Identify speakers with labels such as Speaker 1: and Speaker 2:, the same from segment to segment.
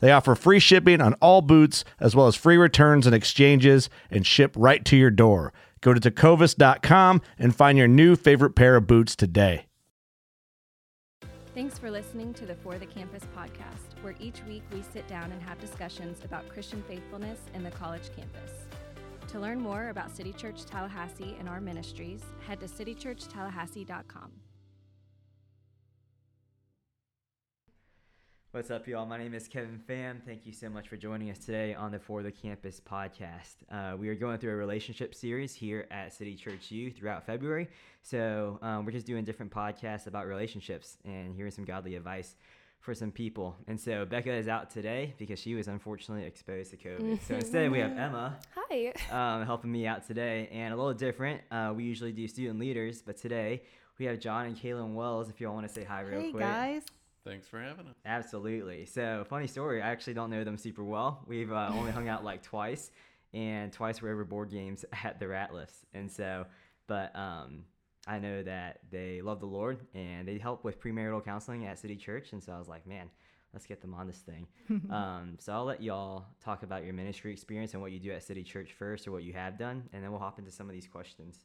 Speaker 1: They offer free shipping on all boots, as well as free returns and exchanges, and ship right to your door. Go to tecovas.com and find your new favorite pair of boots today.
Speaker 2: Thanks for listening to the For the Campus podcast, where each week we sit down and have discussions about Christian faithfulness in the college campus. To learn more about City Church Tallahassee and our ministries, head to citychurchtallahassee.com.
Speaker 3: What's up, y'all? My name is Kevin Pham. Thank you so much for joining us today on the For the Campus podcast. Uh, we are going through a relationship series here at City Church U throughout February. So um, we're just doing different podcasts about relationships and hearing some godly advice for some people. And so Becca is out today because she was unfortunately exposed to COVID. So instead, we have Emma.
Speaker 4: Hi.
Speaker 3: Um, helping me out today. And a little different. Uh, we usually do student leaders, but today we have John and Kaylin Wells. If y'all want to say hi real
Speaker 4: Hey
Speaker 3: quick.
Speaker 4: guys.
Speaker 5: Thanks for having us.
Speaker 3: Absolutely. So, funny story. I actually don't know them super well. We've uh, only hung out like twice, and twice we were over board games at the Ratliffs. And so, but um, I know that they love the Lord and they help with premarital counseling at City Church. And so I was like, man, let's get them on this thing. um, so I'll let y'all talk about your ministry experience and what you do at City Church first, or what you have done, and then we'll hop into some of these questions.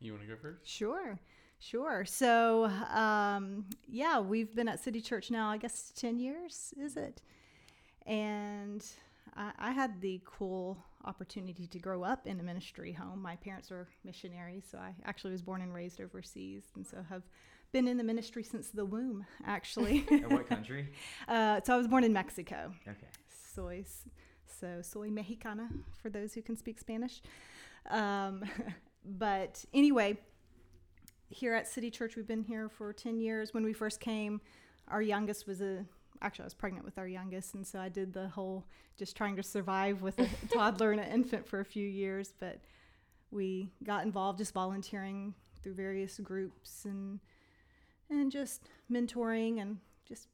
Speaker 5: You want to go first?
Speaker 4: Sure. Sure. So, um, yeah, we've been at City Church now, I guess, 10 years, is it? And I, I had the cool opportunity to grow up in a ministry home. My parents were missionaries, so I actually was born and raised overseas, and so have been in the ministry since the womb, actually.
Speaker 3: in what country?
Speaker 4: uh, so I was born in Mexico.
Speaker 3: Okay.
Speaker 4: soy so soy mexicana for those who can speak spanish um, but anyway here at city church we've been here for 10 years. When we first came our youngest was a actually i was pregnant with our youngest and so i did the whole just trying to survive with a toddler and an infant for a few years but we got involved just volunteering through various groups and and just mentoring and just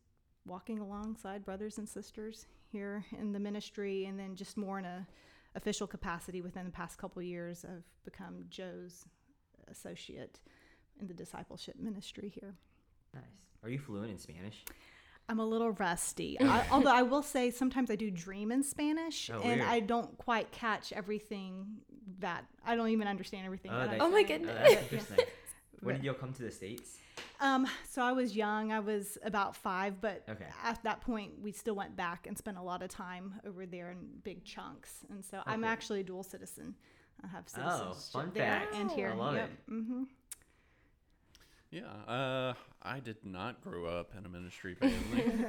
Speaker 4: walking alongside brothers and sisters here in the ministry and then just more in a official capacity within the past couple of years i've become joe's associate in the discipleship ministry here
Speaker 3: Nice. Are you fluent in Spanish?
Speaker 4: i'm a little rusty I, although i will say sometimes i do dream in spanish
Speaker 3: Oh,
Speaker 4: and
Speaker 3: weird.
Speaker 4: i don't quite catch everything that i don't even understand everything
Speaker 3: Oh,
Speaker 4: that I. Oh
Speaker 2: my
Speaker 3: Oh,
Speaker 2: goodness.
Speaker 3: that's
Speaker 4: Yeah.
Speaker 3: interesting. When did y'all come to the States?
Speaker 4: Um, so I was young. I was about five, but
Speaker 3: Okay.
Speaker 4: at that point, we still went back and spent a lot of time over there in big chunks. And so I'm actually a dual citizen. I have
Speaker 3: Oh,
Speaker 4: citizenship
Speaker 3: fun
Speaker 4: there
Speaker 3: fact.
Speaker 4: and here.
Speaker 3: I love
Speaker 4: yep.
Speaker 3: it.
Speaker 4: hmm
Speaker 5: Yeah. Uh, I did not grow up in a ministry family.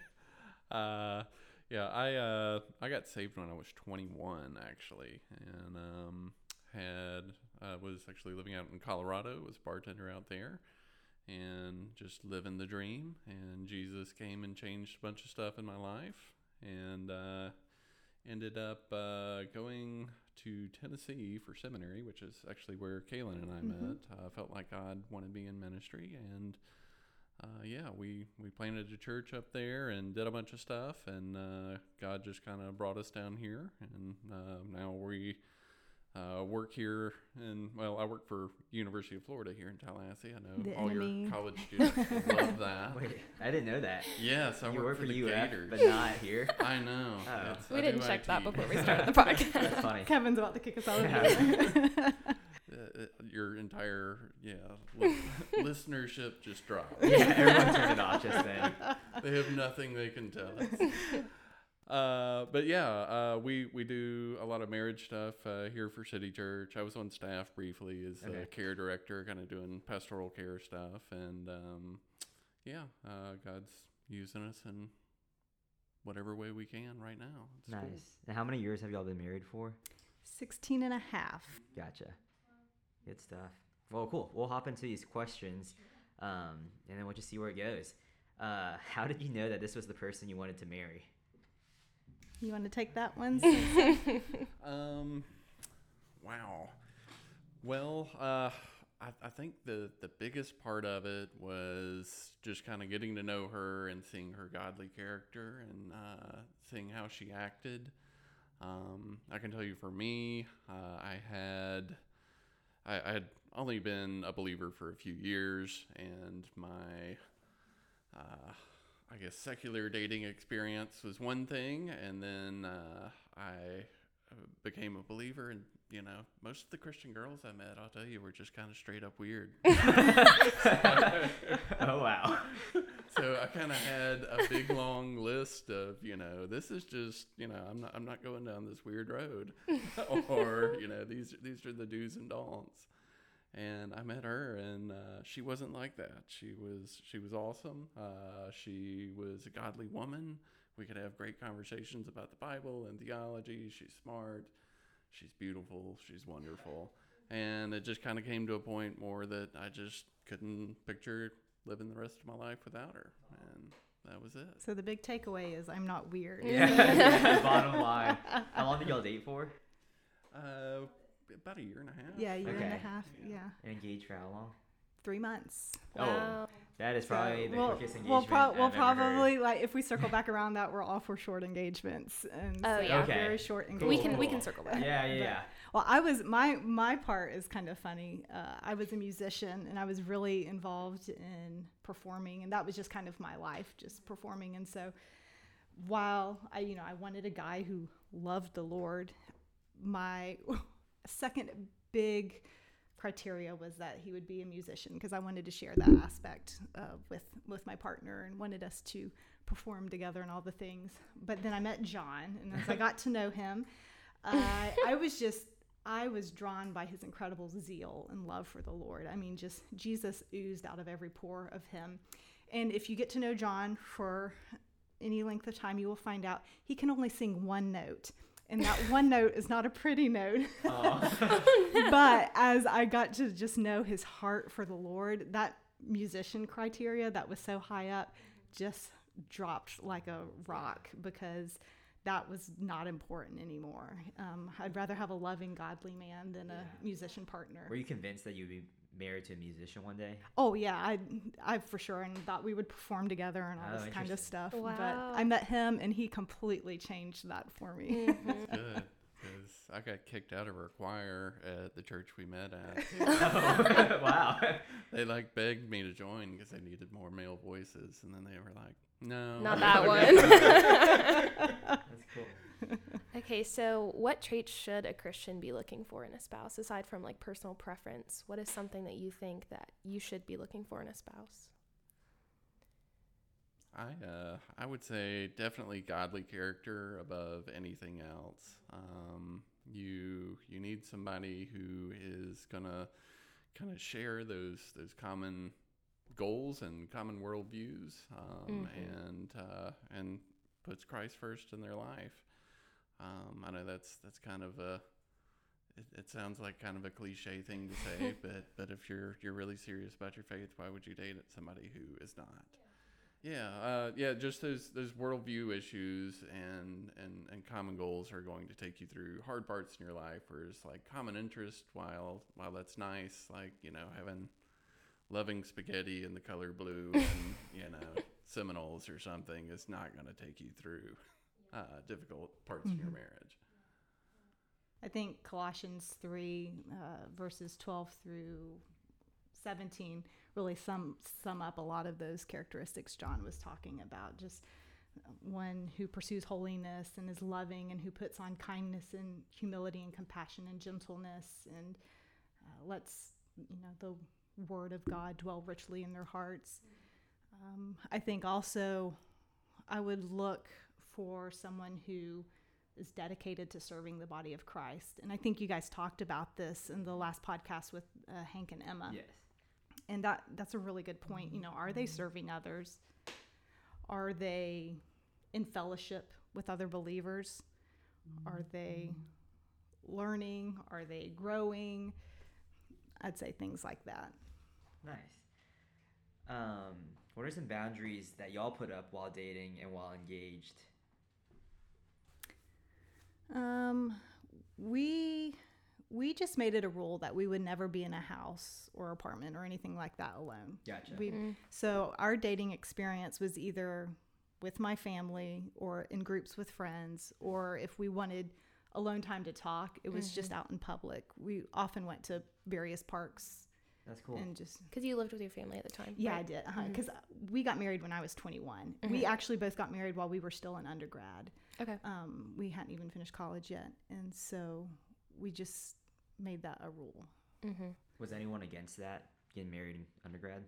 Speaker 5: uh, yeah, I uh, I got saved when I was 21 actually, and um, had uh, was actually living out in Colorado. Was bartender out there, and just living the dream. And Jesus came and changed a bunch of stuff in my life, and uh, ended up uh, going to Tennessee for seminary, which is actually where Kaylin and I met. uh, felt like God wanted me in ministry, and uh, yeah, we we planted a church up there and did a bunch of stuff, and uh, God just kind of brought us down here, and uh, now we. Uh, work here, and well, I work for University of Florida here in Tallahassee. I know
Speaker 4: The
Speaker 5: all
Speaker 4: enemy.
Speaker 5: your college students love that.
Speaker 3: Wait, I didn't know that.
Speaker 5: Yes, I
Speaker 3: you
Speaker 5: work,
Speaker 3: work
Speaker 5: for,
Speaker 3: for
Speaker 5: the
Speaker 3: UF,
Speaker 5: Gators.
Speaker 3: but not here.
Speaker 5: I know.
Speaker 3: Oh.
Speaker 5: It's-
Speaker 2: We
Speaker 5: I
Speaker 2: didn't
Speaker 5: do
Speaker 2: check that before we started the podcast.
Speaker 3: That's funny.
Speaker 4: Kevin's about to kick us out. Of here.
Speaker 5: Uh, your entire yeah li- listenership just dropped.
Speaker 3: yeah, everyone turned it off just then.
Speaker 5: They have nothing they can tell us. Uh, but yeah, uh, we we do a lot of marriage stuff uh, here for City Church. I was on staff briefly as
Speaker 3: Okay.
Speaker 5: a care director, kind of doing pastoral care stuff, and um, yeah, uh, God's using us in whatever way we can right now. It's
Speaker 3: Nice.
Speaker 5: cool.
Speaker 3: And how many years have y'all been married for?
Speaker 4: 16 and a half.
Speaker 3: Gotcha. Good stuff. Well, cool. We'll hop into these questions, um, and then we'll just see where it goes. Uh, how did you know that this was the person you wanted to marry?
Speaker 4: You want to take that one?
Speaker 5: Um, wow. Well, uh, I, I think the the biggest part of it was just kind of getting to know her and seeing her godly character and uh, seeing how she acted. Um, I can tell you, for me, uh, I had I, I had only been a believer for a few years, and my uh, I guess secular dating experience was one thing, and then uh, I uh, became a believer, and you know, most of the Christian girls I met, I'll tell you, were just kind of straight up weird.
Speaker 3: oh wow.
Speaker 5: so I kind of had a big long list of, you know, this is just, you know, I'm not, I'm not going down this weird road, or you know, these these are the do's and don'ts. And I met her, and uh, she wasn't like that. She was she was awesome. Uh, she was a godly woman. We could have great conversations about the Bible and theology. She's smart. She's beautiful. She's wonderful. And it just kind of came to a point more that I just couldn't picture living the rest of my life without her. And that was it.
Speaker 4: so the big takeaway is I'm not weird.
Speaker 3: Yeah. Bottom line. How long did y'all date for?
Speaker 5: Uh, about a year and a half.
Speaker 4: Yeah, a year and a half. Yeah,
Speaker 3: And engaged for how long?
Speaker 4: three months.
Speaker 3: Oh, that is probably
Speaker 4: So
Speaker 3: the
Speaker 4: we'll,
Speaker 3: quickest
Speaker 4: we'll,
Speaker 3: engagement.
Speaker 4: pro- we'll
Speaker 3: I've heard.
Speaker 4: probably like if we circle back around that we're all for short engagements and
Speaker 6: Oh,
Speaker 4: so
Speaker 6: yeah.
Speaker 3: Okay.
Speaker 4: very short
Speaker 3: Cool,
Speaker 4: engagements.
Speaker 6: we can we can circle back.
Speaker 3: Yeah, yeah,
Speaker 4: But-
Speaker 3: yeah.
Speaker 4: Well, I was my my part is kind of funny. Uh, I was a musician and I was really involved in performing, and that was just kind of my life, just performing. And so, while I you know I wanted a guy who loved the Lord, my second big criteria was that he would be a musician because I wanted to share that aspect uh, with with my partner and wanted us to perform together and all the things. But then I met John, and as I got to know him, uh, I was just I was drawn by his incredible zeal and love for the Lord. I mean, just Jesus oozed out of every pore of him. And if you get to know John for any length of time, you will find out he can only sing one note. And that one note is not a pretty note. but as I got to just know his heart for the Lord, that musician criteria that was so high up just dropped like a rock because that was not important anymore. Um, I'd rather have a loving, godly man than a musician partner.
Speaker 3: Were you convinced that you'd be married to a musician one day?
Speaker 4: Oh yeah, I, I for sure, and thought we would perform together and all
Speaker 3: Oh,
Speaker 4: this kind of stuff.
Speaker 6: Wow.
Speaker 4: But I met him, and he completely changed that for me.
Speaker 6: Mm-hmm.
Speaker 5: Good. Because I got kicked out of our choir at the church we met at.
Speaker 3: oh, wow.
Speaker 5: they like begged me to join because they needed more male voices, and then they were like, "No,
Speaker 6: Not that one.
Speaker 3: That's cool.
Speaker 6: okay, so what traits should a Christian be looking for in a spouse aside from like personal preference? What is something that you think that you should be looking for in a spouse?
Speaker 5: I uh, I would say definitely godly character above anything else. Um, you you need somebody who is gonna kind of share those those common goals and common worldviews, um,
Speaker 6: Mhm.
Speaker 5: and uh, and puts Christ first in their life. Um, I know that's that's kind of a it, it sounds like kind of a cliche thing to say, but but if you're you're really serious about your faith, why would you date somebody who is not? Yeah, uh, yeah, just those those worldview issues and, and and common goals are going to take you through hard parts in your life. Whereas like common interest, while while that's nice, like you know having loving spaghetti in the color blue and you know Seminoles or something is not going to take you through uh, difficult parts of your
Speaker 4: Mhm.
Speaker 5: marriage.
Speaker 4: I think Colossians 3, uh, verses 12 through 17, really sum, sum up a lot of those characteristics John was talking about. Just one who pursues holiness and is loving, and who puts on kindness and humility and compassion and gentleness, and uh, lets you know the word of God dwell richly in their hearts. Um, I think also I would look for someone who is dedicated to serving the body of Christ. And I think you guys talked about this in the last podcast with uh, Hank and Emma.
Speaker 3: Yes.
Speaker 4: And that that's a really good point. You know, are they serving others? Are they in fellowship with other believers? Are they learning? Are they growing? I'd say things like that.
Speaker 3: Nice. Um, what are some boundaries that y'all put up while dating and while engaged?
Speaker 4: Um, we we just made it a rule that we would never be in a house or apartment or anything like that alone.
Speaker 3: Gotcha.
Speaker 4: We so our dating experience was either with my family or in groups with friends, or if we wanted alone time to talk, it was just out in public. We often went to various parks
Speaker 3: That's cool.
Speaker 4: and just
Speaker 6: Because you lived with your family at the time.
Speaker 4: yeah, I did because we got married when I was 21. We actually both got married while we were still in undergrad.
Speaker 6: Okay.
Speaker 4: Um, we hadn't even finished college yet, and so we just made that a rule.
Speaker 6: Mm-hmm.
Speaker 3: Was anyone against that getting married in undergrad,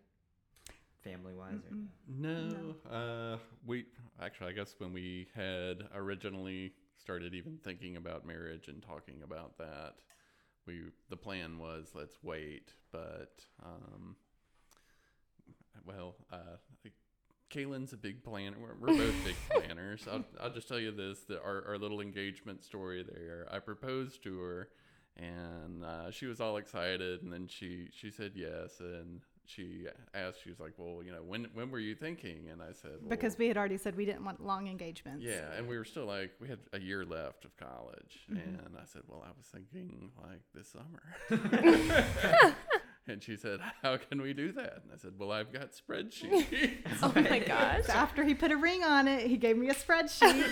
Speaker 3: family wise? Or
Speaker 5: No, uh, we actually, I guess when we had originally started even thinking about marriage and talking about that, we the plan was let's wait, but um, well, uh, Kaylin's a big planner. We're, we're both big planners. I'll, I'll just tell you this: that our, our little engagement story there. I proposed to her, and uh, she was all excited, and then she she said yes, and she asked, she was like, "Well, you know, when when were you thinking?" And I said, well,
Speaker 4: Because we had already said we didn't want long engagements.
Speaker 5: yeah, and we were still like we had a year left of college, mm-hmm. and I said, "Well, I was thinking like this summer." and she said, "How can we do that?" And I said, "Well, I've got spreadsheets."
Speaker 6: Oh my gosh.
Speaker 4: After he put a ring on it, he gave me a spreadsheet.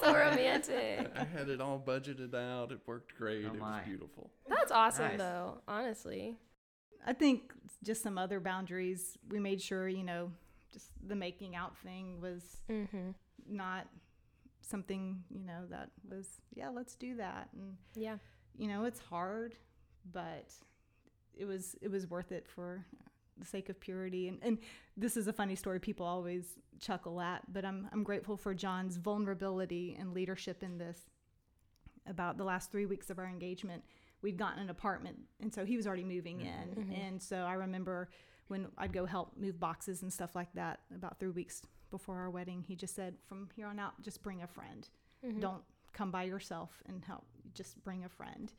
Speaker 6: so romantic.
Speaker 5: I had it all budgeted out. It worked great.
Speaker 3: Oh
Speaker 5: it was beautiful.
Speaker 6: That's awesome,
Speaker 3: Nice.
Speaker 6: though, honestly.
Speaker 4: I think just some other boundaries. We made sure, you know, just the making out thing was
Speaker 6: Mm-hmm.
Speaker 4: not something, you know, that was, yeah, let's do that. And,
Speaker 6: Yeah.
Speaker 4: you know, it's hard, but it was, it was worth it for the sake of purity. And, and this is a funny story people always chuckle at, but I'm, I'm grateful for John's vulnerability and leadership in this. About the last three weeks of our engagement, we'd gotten an apartment, and so he was already moving mm-hmm. in. Mm-hmm. And so I remember when I'd go help move boxes and stuff like that about three weeks before our wedding, he just said, From here on out, just bring a friend. Mm-hmm. Don't come by yourself and help, just bring a friend.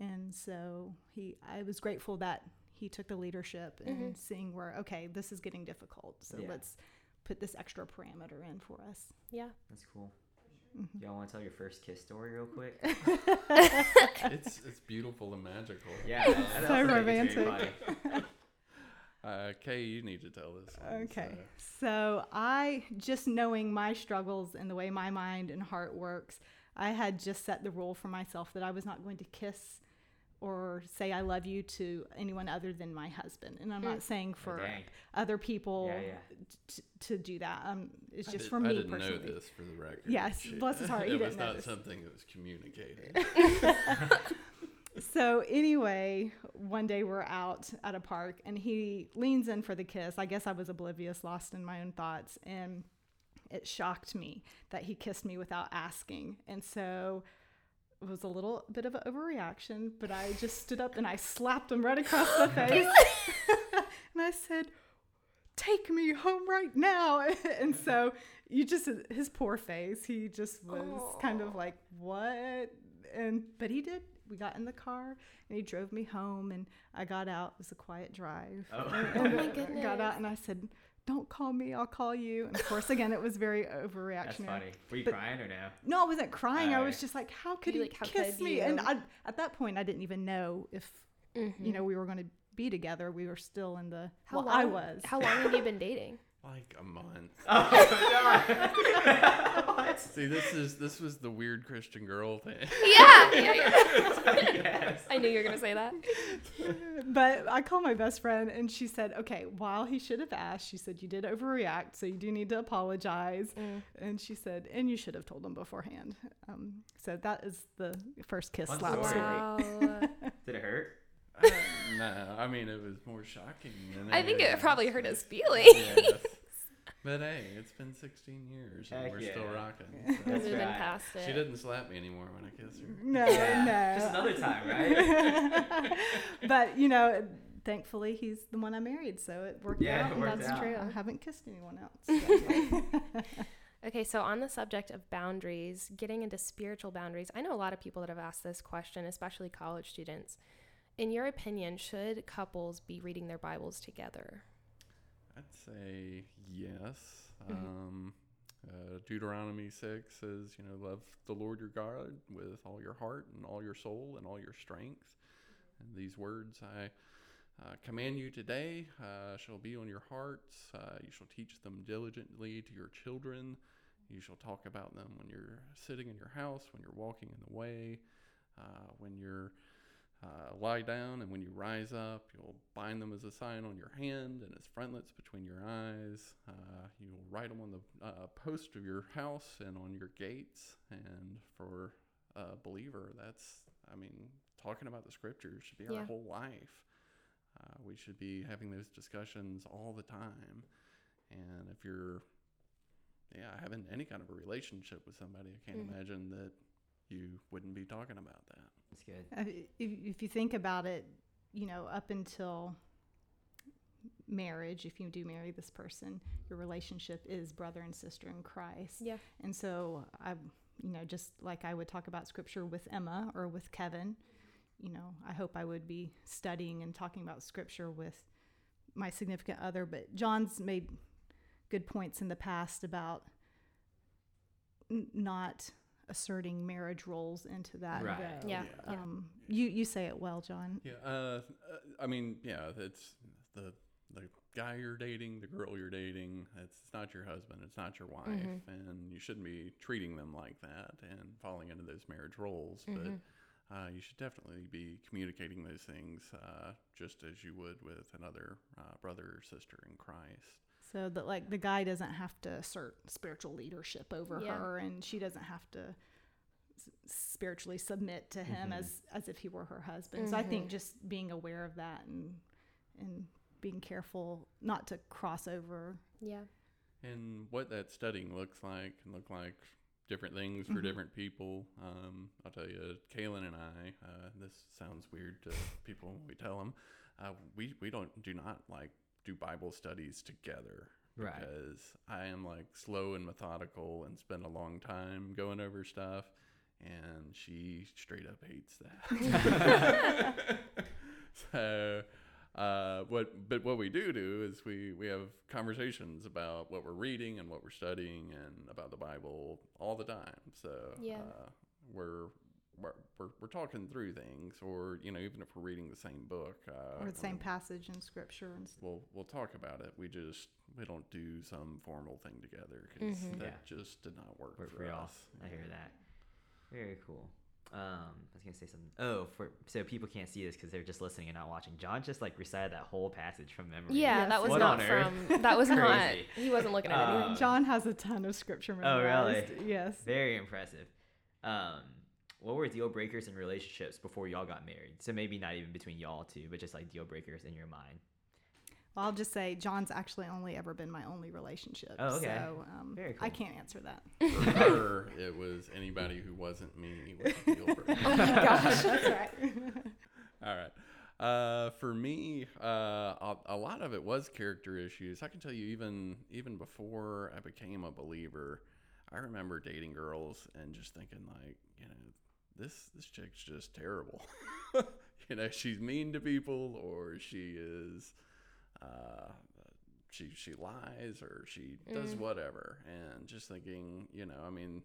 Speaker 4: And so he, I was grateful that he took the leadership and seeing where, okay, this is getting difficult. So
Speaker 3: Yeah.
Speaker 4: let's put this extra parameter in for us.
Speaker 6: Yeah.
Speaker 3: That's cool.
Speaker 4: Mm-hmm.
Speaker 3: Y'all want to tell your first kiss story real quick?
Speaker 5: it's it's beautiful and magical.
Speaker 3: Yeah, I- I
Speaker 4: So
Speaker 3: also think it's very
Speaker 4: romantic.
Speaker 3: funny.
Speaker 5: Uh, Kay, you need to tell this. One,
Speaker 4: Okay.
Speaker 5: so.
Speaker 4: So I just knowing my struggles and the way my mind and heart works, I had just set the rule for myself that I was not going to kiss or say I love you to anyone other than my husband. And I'm not saying for
Speaker 3: dang.
Speaker 4: other people
Speaker 3: Yeah, yeah.
Speaker 4: t- to do that. Um, it's
Speaker 5: I
Speaker 4: just
Speaker 5: did-
Speaker 4: for me
Speaker 5: I didn't
Speaker 4: personally.
Speaker 5: know this for the record.
Speaker 4: Yes,
Speaker 5: She-
Speaker 4: bless his heart, he
Speaker 5: it
Speaker 4: didn't
Speaker 5: was
Speaker 4: know
Speaker 5: not
Speaker 4: this.
Speaker 5: something that was communicated.
Speaker 4: So anyway, one day we're out at a park and he leans in for the kiss. I guess I was oblivious, lost in my own thoughts, and it shocked me that he kissed me without asking. And so it was a little bit of an overreaction, but I just stood up and I slapped him right across the face. and I said, Take me home right now. and so you just, his poor face, he just was kind of like, What? And, but he did. We got in the car and he drove me home and I got out. It was a quiet drive.
Speaker 3: Oh.
Speaker 4: And oh
Speaker 6: my
Speaker 4: I Got out and I said, Don't call me, I'll call you. And of course, again, it was very overreactionary.
Speaker 3: That's funny. Were you
Speaker 4: But-
Speaker 3: crying or no?
Speaker 4: No, I wasn't crying. I was just like, how could
Speaker 6: You
Speaker 4: he
Speaker 6: like, how
Speaker 4: kiss
Speaker 6: could
Speaker 4: me? And? I, at that point, I didn't even know if
Speaker 6: Mm-hmm.
Speaker 4: you know we were going to be together. We were still in the.
Speaker 6: How
Speaker 4: well,
Speaker 6: long,
Speaker 4: I was.
Speaker 6: How long have you been dating?
Speaker 5: like a month.
Speaker 3: Oh,
Speaker 5: See, this is this was the weird Christian girl thing.
Speaker 6: yeah. yeah, yeah.
Speaker 3: yes.
Speaker 6: I knew you were gonna say that.
Speaker 4: but I called my best friend, and she said, "Okay, while he should have asked, she said you did overreact, so you do need to apologize."
Speaker 6: Mm.
Speaker 4: And she said, "And you should have told him beforehand." Um, so that is the first kiss
Speaker 3: Fun
Speaker 4: slap
Speaker 3: story.
Speaker 4: story.
Speaker 6: Wow.
Speaker 3: Did it hurt?
Speaker 5: Uh, no, I mean it was more shocking. Than
Speaker 6: I think it
Speaker 5: anything
Speaker 6: probably hurt his feelings.
Speaker 5: Yes. But hey, it's been 16 years and
Speaker 3: Heck
Speaker 5: we're still rocking. So-
Speaker 3: That's right.
Speaker 6: past it.
Speaker 5: She didn't slap me anymore when I kissed her.
Speaker 4: No,
Speaker 3: Yeah.
Speaker 4: no.
Speaker 3: Just another time, right?
Speaker 4: but you know, thankfully he's the one I married, so it worked
Speaker 3: Yeah,
Speaker 4: out.
Speaker 3: it
Speaker 4: and
Speaker 3: worked
Speaker 6: That's
Speaker 3: out.
Speaker 6: true.
Speaker 4: I haven't kissed anyone else. so.
Speaker 6: Okay, so on the subject of boundaries, getting into spiritual boundaries, I know a lot of people that have asked this question, especially college students. In your opinion, should couples be reading their Bibles together?
Speaker 5: I'd say yes.
Speaker 6: Mhm.
Speaker 5: Um, uh, Deuteronomy 6 says, you know, love the Lord your God with all your heart and all your soul and all your strength. And these words I uh, command you today uh, shall be on your hearts. Uh, you shall teach them diligently to your children. You shall talk about them when you're sitting in your house, when you're walking in the way, uh, when you're uh, lie down, and when you rise up, you'll bind them as a sign on your hand and as frontlets between your eyes. Uh, you'll write them on the uh, post of your house and on your gates. And for a believer, that's, I mean, talking about the scriptures should be
Speaker 6: Yeah.
Speaker 5: our whole life. Uh, we should be having those discussions all the time. And if you're, yeah, having any kind of a relationship with somebody, I can't
Speaker 6: Mhm.
Speaker 5: imagine that you wouldn't be talking about that.
Speaker 3: That's good.
Speaker 4: Uh, if, if you think about it, you know, up until marriage, if you do marry this person, your relationship is brother and sister in Christ.
Speaker 6: Yeah.
Speaker 4: And so I, you know, just like I would talk about scripture with Emma or with Kevin, you know, I hope I would be studying and talking about scripture with my significant other. But John's made good points in the past about n- not asserting marriage roles into that.
Speaker 3: Right.
Speaker 4: though.
Speaker 6: Yeah. Yeah.
Speaker 4: Um, you you say it well, John.
Speaker 5: Yeah, uh, uh, I mean, yeah, it's the the guy you're dating, the girl you're dating. It's, it's not your husband, it's not your wife,
Speaker 6: Mhm.
Speaker 5: and you shouldn't be treating them like that and falling into those marriage roles.
Speaker 6: Mhm.
Speaker 5: But uh, you should definitely be communicating those things uh, just as you would with another uh, brother or sister in Christ.
Speaker 4: So that like the guy doesn't have to assert spiritual leadership over
Speaker 6: Yeah.
Speaker 4: her, and she doesn't have to spiritually submit to him
Speaker 3: Mhm.
Speaker 4: as as if he were her husband. So I think just being aware of that and and being careful not to cross over.
Speaker 6: Yeah.
Speaker 5: And what that studying looks like can look like different things for
Speaker 4: Mhm.
Speaker 5: different people. Um, I'll tell you, Kaylin and I, uh, this sounds weird to people when we tell them, uh, we, we don't do not like do Bible studies together
Speaker 3: Right.
Speaker 5: because I am like slow and methodical and spend a long time going over stuff. And she straight up hates that. so, uh, what but what we do do is we we have conversations about what we're reading and what we're studying and about the Bible all the time. So
Speaker 6: Yeah.
Speaker 5: uh, we're, we're we're we're talking through things, or you know, even if we're reading the same book uh,
Speaker 4: or the same
Speaker 5: we'll-
Speaker 4: passage in scripture and s-
Speaker 5: We'll we'll talk about it. We just we don't do some formal thing together because
Speaker 6: Mhm.
Speaker 5: that
Speaker 3: Yeah.
Speaker 5: just did not work,
Speaker 3: Work
Speaker 5: for
Speaker 3: for y'all.
Speaker 5: us.
Speaker 3: I hear that. Very cool. Um, I was gonna say something. Oh, for so people can't see this because they're just listening and not watching. John just like recited that whole passage from memory.
Speaker 6: Yeah,
Speaker 4: Yes.
Speaker 6: that was
Speaker 3: What
Speaker 6: not
Speaker 3: on earth?
Speaker 6: from. That was not.
Speaker 3: Crazy.
Speaker 6: He wasn't looking at anything.
Speaker 4: John has a ton of scripture memorized.
Speaker 3: Oh, really?
Speaker 4: memorized. Yes.
Speaker 3: Very impressive. Um, what were deal breakers in relationships before y'all got married? So maybe not even between y'all two, but just like deal breakers in your mind.
Speaker 4: Well, I'll just say John's actually only ever been my only relationship.
Speaker 3: Oh, okay.
Speaker 4: So um,
Speaker 3: Very
Speaker 4: I can't answer that.
Speaker 5: For her, it was anybody who wasn't me was a deal breaker.
Speaker 6: Oh my gosh.
Speaker 4: That's right.
Speaker 5: All right. Uh, for me, uh, a, a lot of it was character issues. I can tell you, even even before I became a believer, I remember dating girls and just thinking like, you know, this this chick's just terrible. you know, she's mean to people, or she is, uh, she she lies, or she does
Speaker 6: Mm.
Speaker 5: whatever, and just thinking, you know, I mean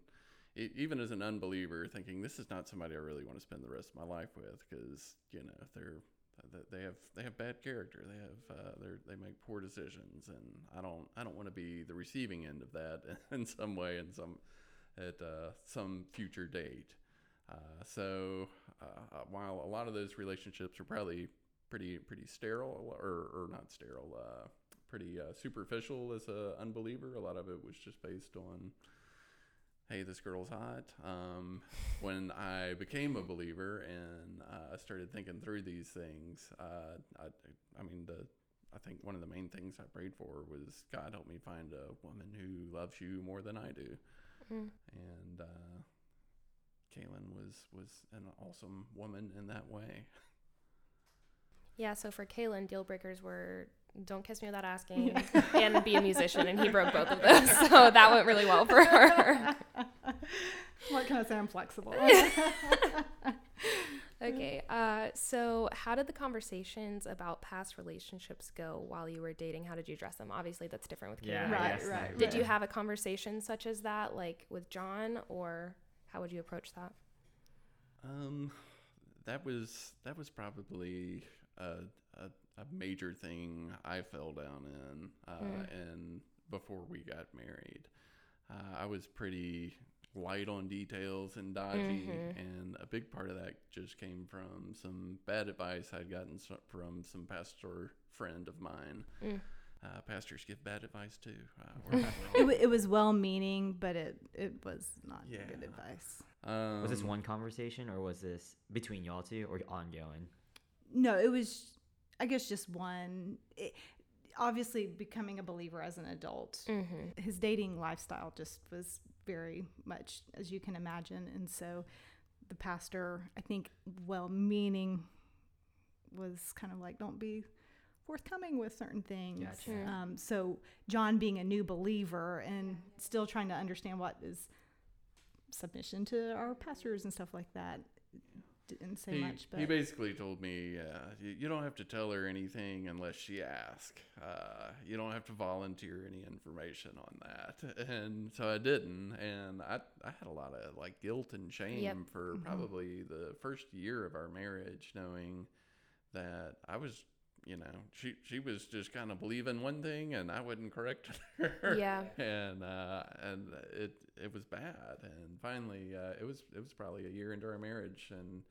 Speaker 5: e- even as an unbeliever, thinking this is not somebody I really want to spend the rest of my life with because you know they're they have they have bad character. They have uh, they they make poor decisions, and I don't I don't want to be the receiving end of that in some way in some at uh, some future date. Uh, so uh, uh, while a lot of those relationships are probably pretty pretty sterile or, or not sterile, uh, pretty uh, superficial as a unbeliever, a lot of it was just based on hey, this girl's hot. Um, when I became a believer and uh, started thinking through these things, uh, I, I mean, the I think one of the main things I prayed for was God help me find a woman who loves you more than I do.
Speaker 6: Mm.
Speaker 5: And uh, Kaylin was was an awesome woman in that way.
Speaker 6: Yeah, so for Kaylin, deal breakers were don't kiss me without asking and be a musician, and he broke both of those. So that went really well for her.
Speaker 4: what can I say? I'm flexible.
Speaker 6: Okay, uh, so how did the conversations about past relationships go while you were dating? How did you address them? Obviously, that's different with Kaylin.
Speaker 3: Yeah,
Speaker 4: Right,
Speaker 3: yes,
Speaker 4: right,
Speaker 3: no,
Speaker 6: Did you have a conversation such as that, like with John, or how would you approach that?
Speaker 5: Um, that was that was probably a, a, a major thing I fell down in, uh,
Speaker 6: Mm.
Speaker 5: and before we got married, uh, I was pretty light on details and dodgy,
Speaker 6: Mhm.
Speaker 5: and a big part of that just came from some bad advice I'd gotten from some pastor friend of mine.
Speaker 6: Mm.
Speaker 5: Uh, pastors give bad advice too. Uh, we're
Speaker 4: it,
Speaker 5: well.
Speaker 4: it was well meaning, but it, it was not
Speaker 5: Yeah.
Speaker 4: good advice.
Speaker 5: um,
Speaker 3: Was this one conversation or was this between y'all two or ongoing?
Speaker 4: No, it was, I guess, just one. It, obviously, becoming a believer as an adult,
Speaker 6: Mm-hmm.
Speaker 4: his dating lifestyle just was very much as you can imagine. And so the pastor, I think, well meaning, was kind of like, don't be forthcoming with certain things.
Speaker 3: Gotcha.
Speaker 4: Um, so John being a new believer and still trying to understand what is submission to our pastors and stuff like that didn't say
Speaker 5: he,
Speaker 4: much, but
Speaker 5: he basically told me, uh, you, you don't have to tell her anything unless she asks. Uh, you don't have to volunteer any information on that. And so I didn't. And I, I had a lot of like guilt and shame
Speaker 6: Yep.
Speaker 5: for
Speaker 4: Mhm.
Speaker 5: probably the first year of our marriage, knowing that I was, you know, she, she was just kind of believing one thing and I wouldn't correct her.
Speaker 6: Yeah.
Speaker 5: and uh, and it it was bad. And finally, uh, it was it was probably a year into our marriage, and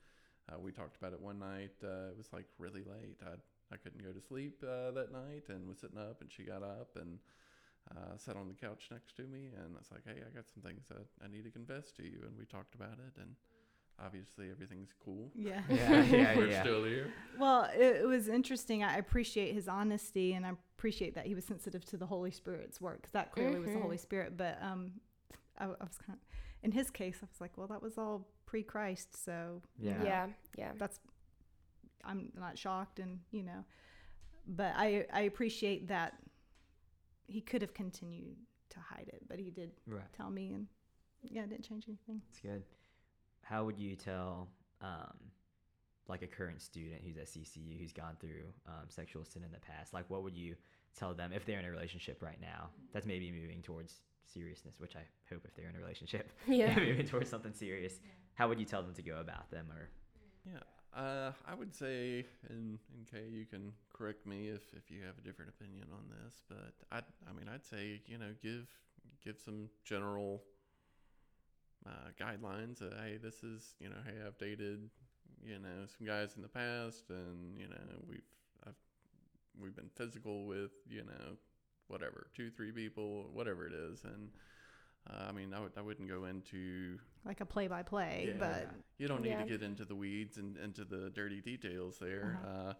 Speaker 5: uh, we talked about it one night. Uh, it was like really late. I I couldn't go to sleep uh, that night, and was sitting up, and she got up and. Uh, sat on the couch next to me, and I was like, "Hey, I got some things that I need to confess to you." And we talked about it, and obviously everything's cool.
Speaker 4: yeah.
Speaker 3: Yeah, yeah,
Speaker 5: We're
Speaker 3: yeah.
Speaker 5: still here.
Speaker 4: Well, it, it was interesting. I appreciate his honesty, and I appreciate that he was sensitive to the Holy Spirit's work because that clearly was the. Holy Spirit. But um, I, I was kind of, in his case, I was like, well, that was all pre-Christ, so
Speaker 3: Yeah.
Speaker 6: Yeah. Yeah.
Speaker 4: that's I'm not shocked, and you know, but I I appreciate that he could have continued to hide it, but he did
Speaker 3: Right.
Speaker 4: tell me, and yeah, it didn't change anything.
Speaker 3: It's good. How would you tell, um, like a current student who's at CCU who's gone through um, sexual sin in the past? Like, what would you tell them if they're in a relationship right now that's maybe moving towards seriousness? Which I hope if they're in a relationship,
Speaker 6: Yeah.
Speaker 3: moving towards something serious. How would you tell them to go about them? Or
Speaker 5: Yeah, uh, I would say, and, and Kay, you can correct me if, if you have a different opinion on this, but I, I mean, I'd say, you know, give give some general uh, guidelines. Uh, hey, this is, you know, hey, I've dated, you know, some guys in the past, and you know, we've I've, we've been physical with, you know, whatever, two, three people, whatever it is, and. Uh, I mean, I, would, I wouldn't go into
Speaker 4: Like a play-by-play, but
Speaker 5: you don't need
Speaker 6: Yeah.
Speaker 5: to get into the weeds and into the dirty details there. uh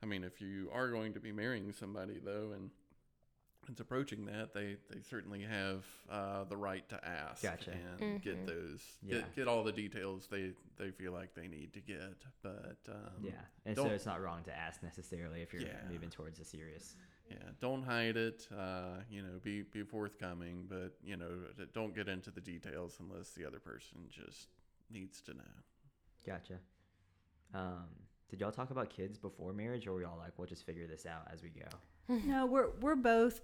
Speaker 5: I mean, if you are going to be marrying somebody, though, and it's approaching that, they, they certainly have uh, the right to ask
Speaker 3: Gotcha.
Speaker 5: and get
Speaker 6: Mhm.
Speaker 5: those,
Speaker 3: Yeah.
Speaker 5: get, get all the details they, they feel like they need to get. But um,
Speaker 3: yeah, and so it's not wrong to ask necessarily if you're
Speaker 5: Yeah.
Speaker 3: moving towards a serious.
Speaker 5: yeah, don't hide it. Uh, you know, be be forthcoming, but you know, don't get into the details unless the other person just needs to know.
Speaker 3: Gotcha. Um, did y'all talk about kids before marriage, or were y'all like, we'll just figure this out as we go?
Speaker 4: No, we're we're both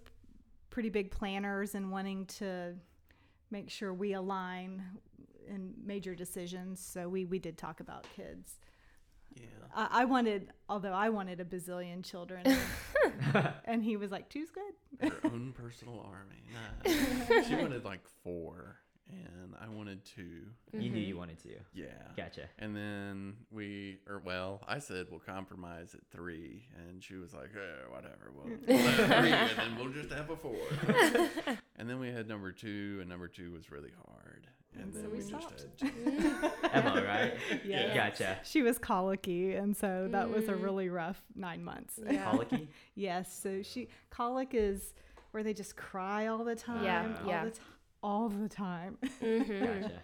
Speaker 4: pretty big planners and wanting to make sure we align in major decisions. So we we did talk about kids.
Speaker 5: Yeah.
Speaker 4: I, I wanted, although I wanted a bazillion children, and he was like, two's good.
Speaker 5: her own personal army. Nah. she wanted like four, and I wanted two.
Speaker 3: You knew you wanted to.
Speaker 5: Yeah.
Speaker 3: Gotcha.
Speaker 5: And then we, or well, I said we'll compromise at three, and she was like, eh, whatever, we'll, we'll have three, and then we'll just have a four. and then we had number two, and number two was really hard. And
Speaker 4: so
Speaker 5: then
Speaker 4: we
Speaker 5: we, just
Speaker 4: stopped.
Speaker 5: had
Speaker 3: Emma, right?
Speaker 4: Yeah.
Speaker 3: Gotcha.
Speaker 4: She was colicky, and so that was a
Speaker 6: Mm.
Speaker 4: really rough nine months.
Speaker 6: Yeah.
Speaker 3: Colicky?
Speaker 4: Yes, so she colic is where they just cry all the time.
Speaker 6: Yeah,
Speaker 4: all
Speaker 6: yeah.
Speaker 4: The t- all the time.
Speaker 6: Mhm.
Speaker 3: Gotcha.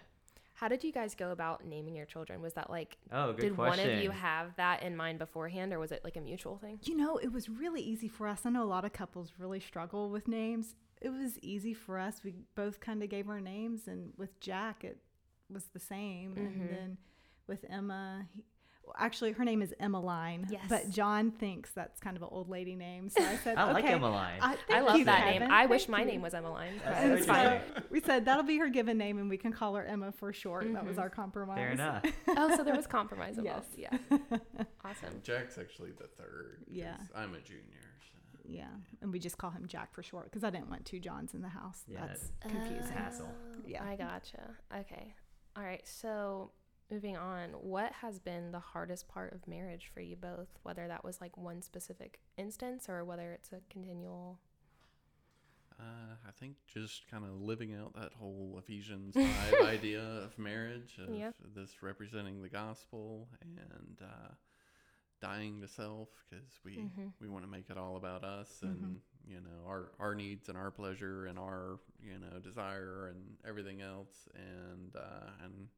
Speaker 6: How did you guys go about naming your children? Was that like,
Speaker 3: Oh, good
Speaker 6: did
Speaker 3: question.
Speaker 6: one of you have that in mind beforehand, or was it like a mutual thing?
Speaker 4: You know, it was really easy for us. I know a lot of couples really struggle with names. It was easy for us. We both kind of gave our names, and with Jack, it was the same.
Speaker 6: Mhm.
Speaker 4: And then with Emma, he, well, actually, her name is Emmeline,
Speaker 6: Yes.
Speaker 4: but John thinks that's kind of an old lady name. So I said,
Speaker 3: I like. Emmeline.
Speaker 4: I,
Speaker 6: I love
Speaker 4: you,
Speaker 6: that
Speaker 4: Kevin.
Speaker 6: name. I wish
Speaker 4: Thank
Speaker 6: my name was Emmeline.
Speaker 3: That's
Speaker 6: but
Speaker 3: so
Speaker 6: it's
Speaker 3: cute.
Speaker 6: fine.
Speaker 4: we said that'll be her given name, and we can call her Emma for short. That was
Speaker 6: Mhm.
Speaker 4: our compromise.
Speaker 3: Fair enough.
Speaker 6: Oh, so there was compromise involved.
Speaker 4: Yes.
Speaker 6: Yeah. Awesome.
Speaker 5: Jack's actually the third.
Speaker 4: Yeah.
Speaker 5: I'm a junior. So.
Speaker 4: Yeah, and we just call him Jack for short because I didn't want two Johns in the house.
Speaker 3: Yeah,
Speaker 4: That's confusing.
Speaker 3: Hassle.
Speaker 4: Yeah.
Speaker 6: I gotcha. Okay. All right. So moving on, what has been the hardest part of marriage for you both? Whether that was like one specific instance or whether it's a continual.
Speaker 5: Uh, I think just kind of living out that whole Ephesians 5 idea of marriage, of this representing the gospel and uh, dying to self because we,
Speaker 6: Mhm.
Speaker 5: we want to make it all about us
Speaker 4: Mhm.
Speaker 5: and, you know, our, our needs and our pleasure and our, you know, desire and everything else. And, uh, and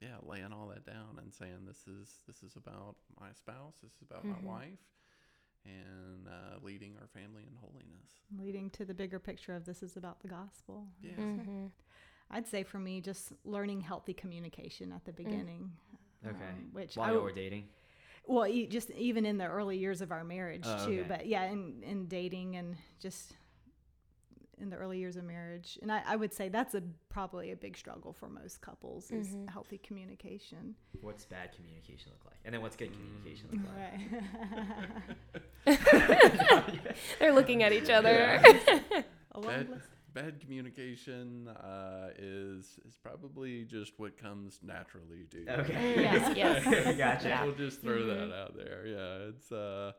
Speaker 5: yeah, laying all that down and saying, this is, this is about my spouse, this is about
Speaker 6: Mhm.
Speaker 5: my wife and uh, leading our family in holiness.
Speaker 4: Leading to the bigger picture of this is about the gospel.
Speaker 5: Yeah.
Speaker 6: Mm-hmm.
Speaker 4: I'd say for me, just learning healthy communication at the beginning.
Speaker 3: Okay.
Speaker 4: um, which
Speaker 3: While
Speaker 4: I
Speaker 3: you
Speaker 4: w-
Speaker 3: were dating.
Speaker 4: well, e- just even in the early years of our marriage
Speaker 3: Oh,
Speaker 4: too.
Speaker 3: okay.
Speaker 4: But yeah, in in dating and just in the early years of marriage, and I, I would say that's a probably a big struggle for most couples is
Speaker 6: Mhm.
Speaker 4: healthy communication.
Speaker 3: What's bad communication look like? And then what's good communication look like?
Speaker 4: Right.
Speaker 6: They're looking at each other.
Speaker 4: A long
Speaker 5: Bad, bad communication uh, is is probably just what comes naturally to you.
Speaker 3: Okay.
Speaker 6: Yes, yes.
Speaker 3: gotcha.
Speaker 6: Yeah.
Speaker 5: We'll just throw
Speaker 6: Mhm.
Speaker 5: that out there. Yeah, it's uh,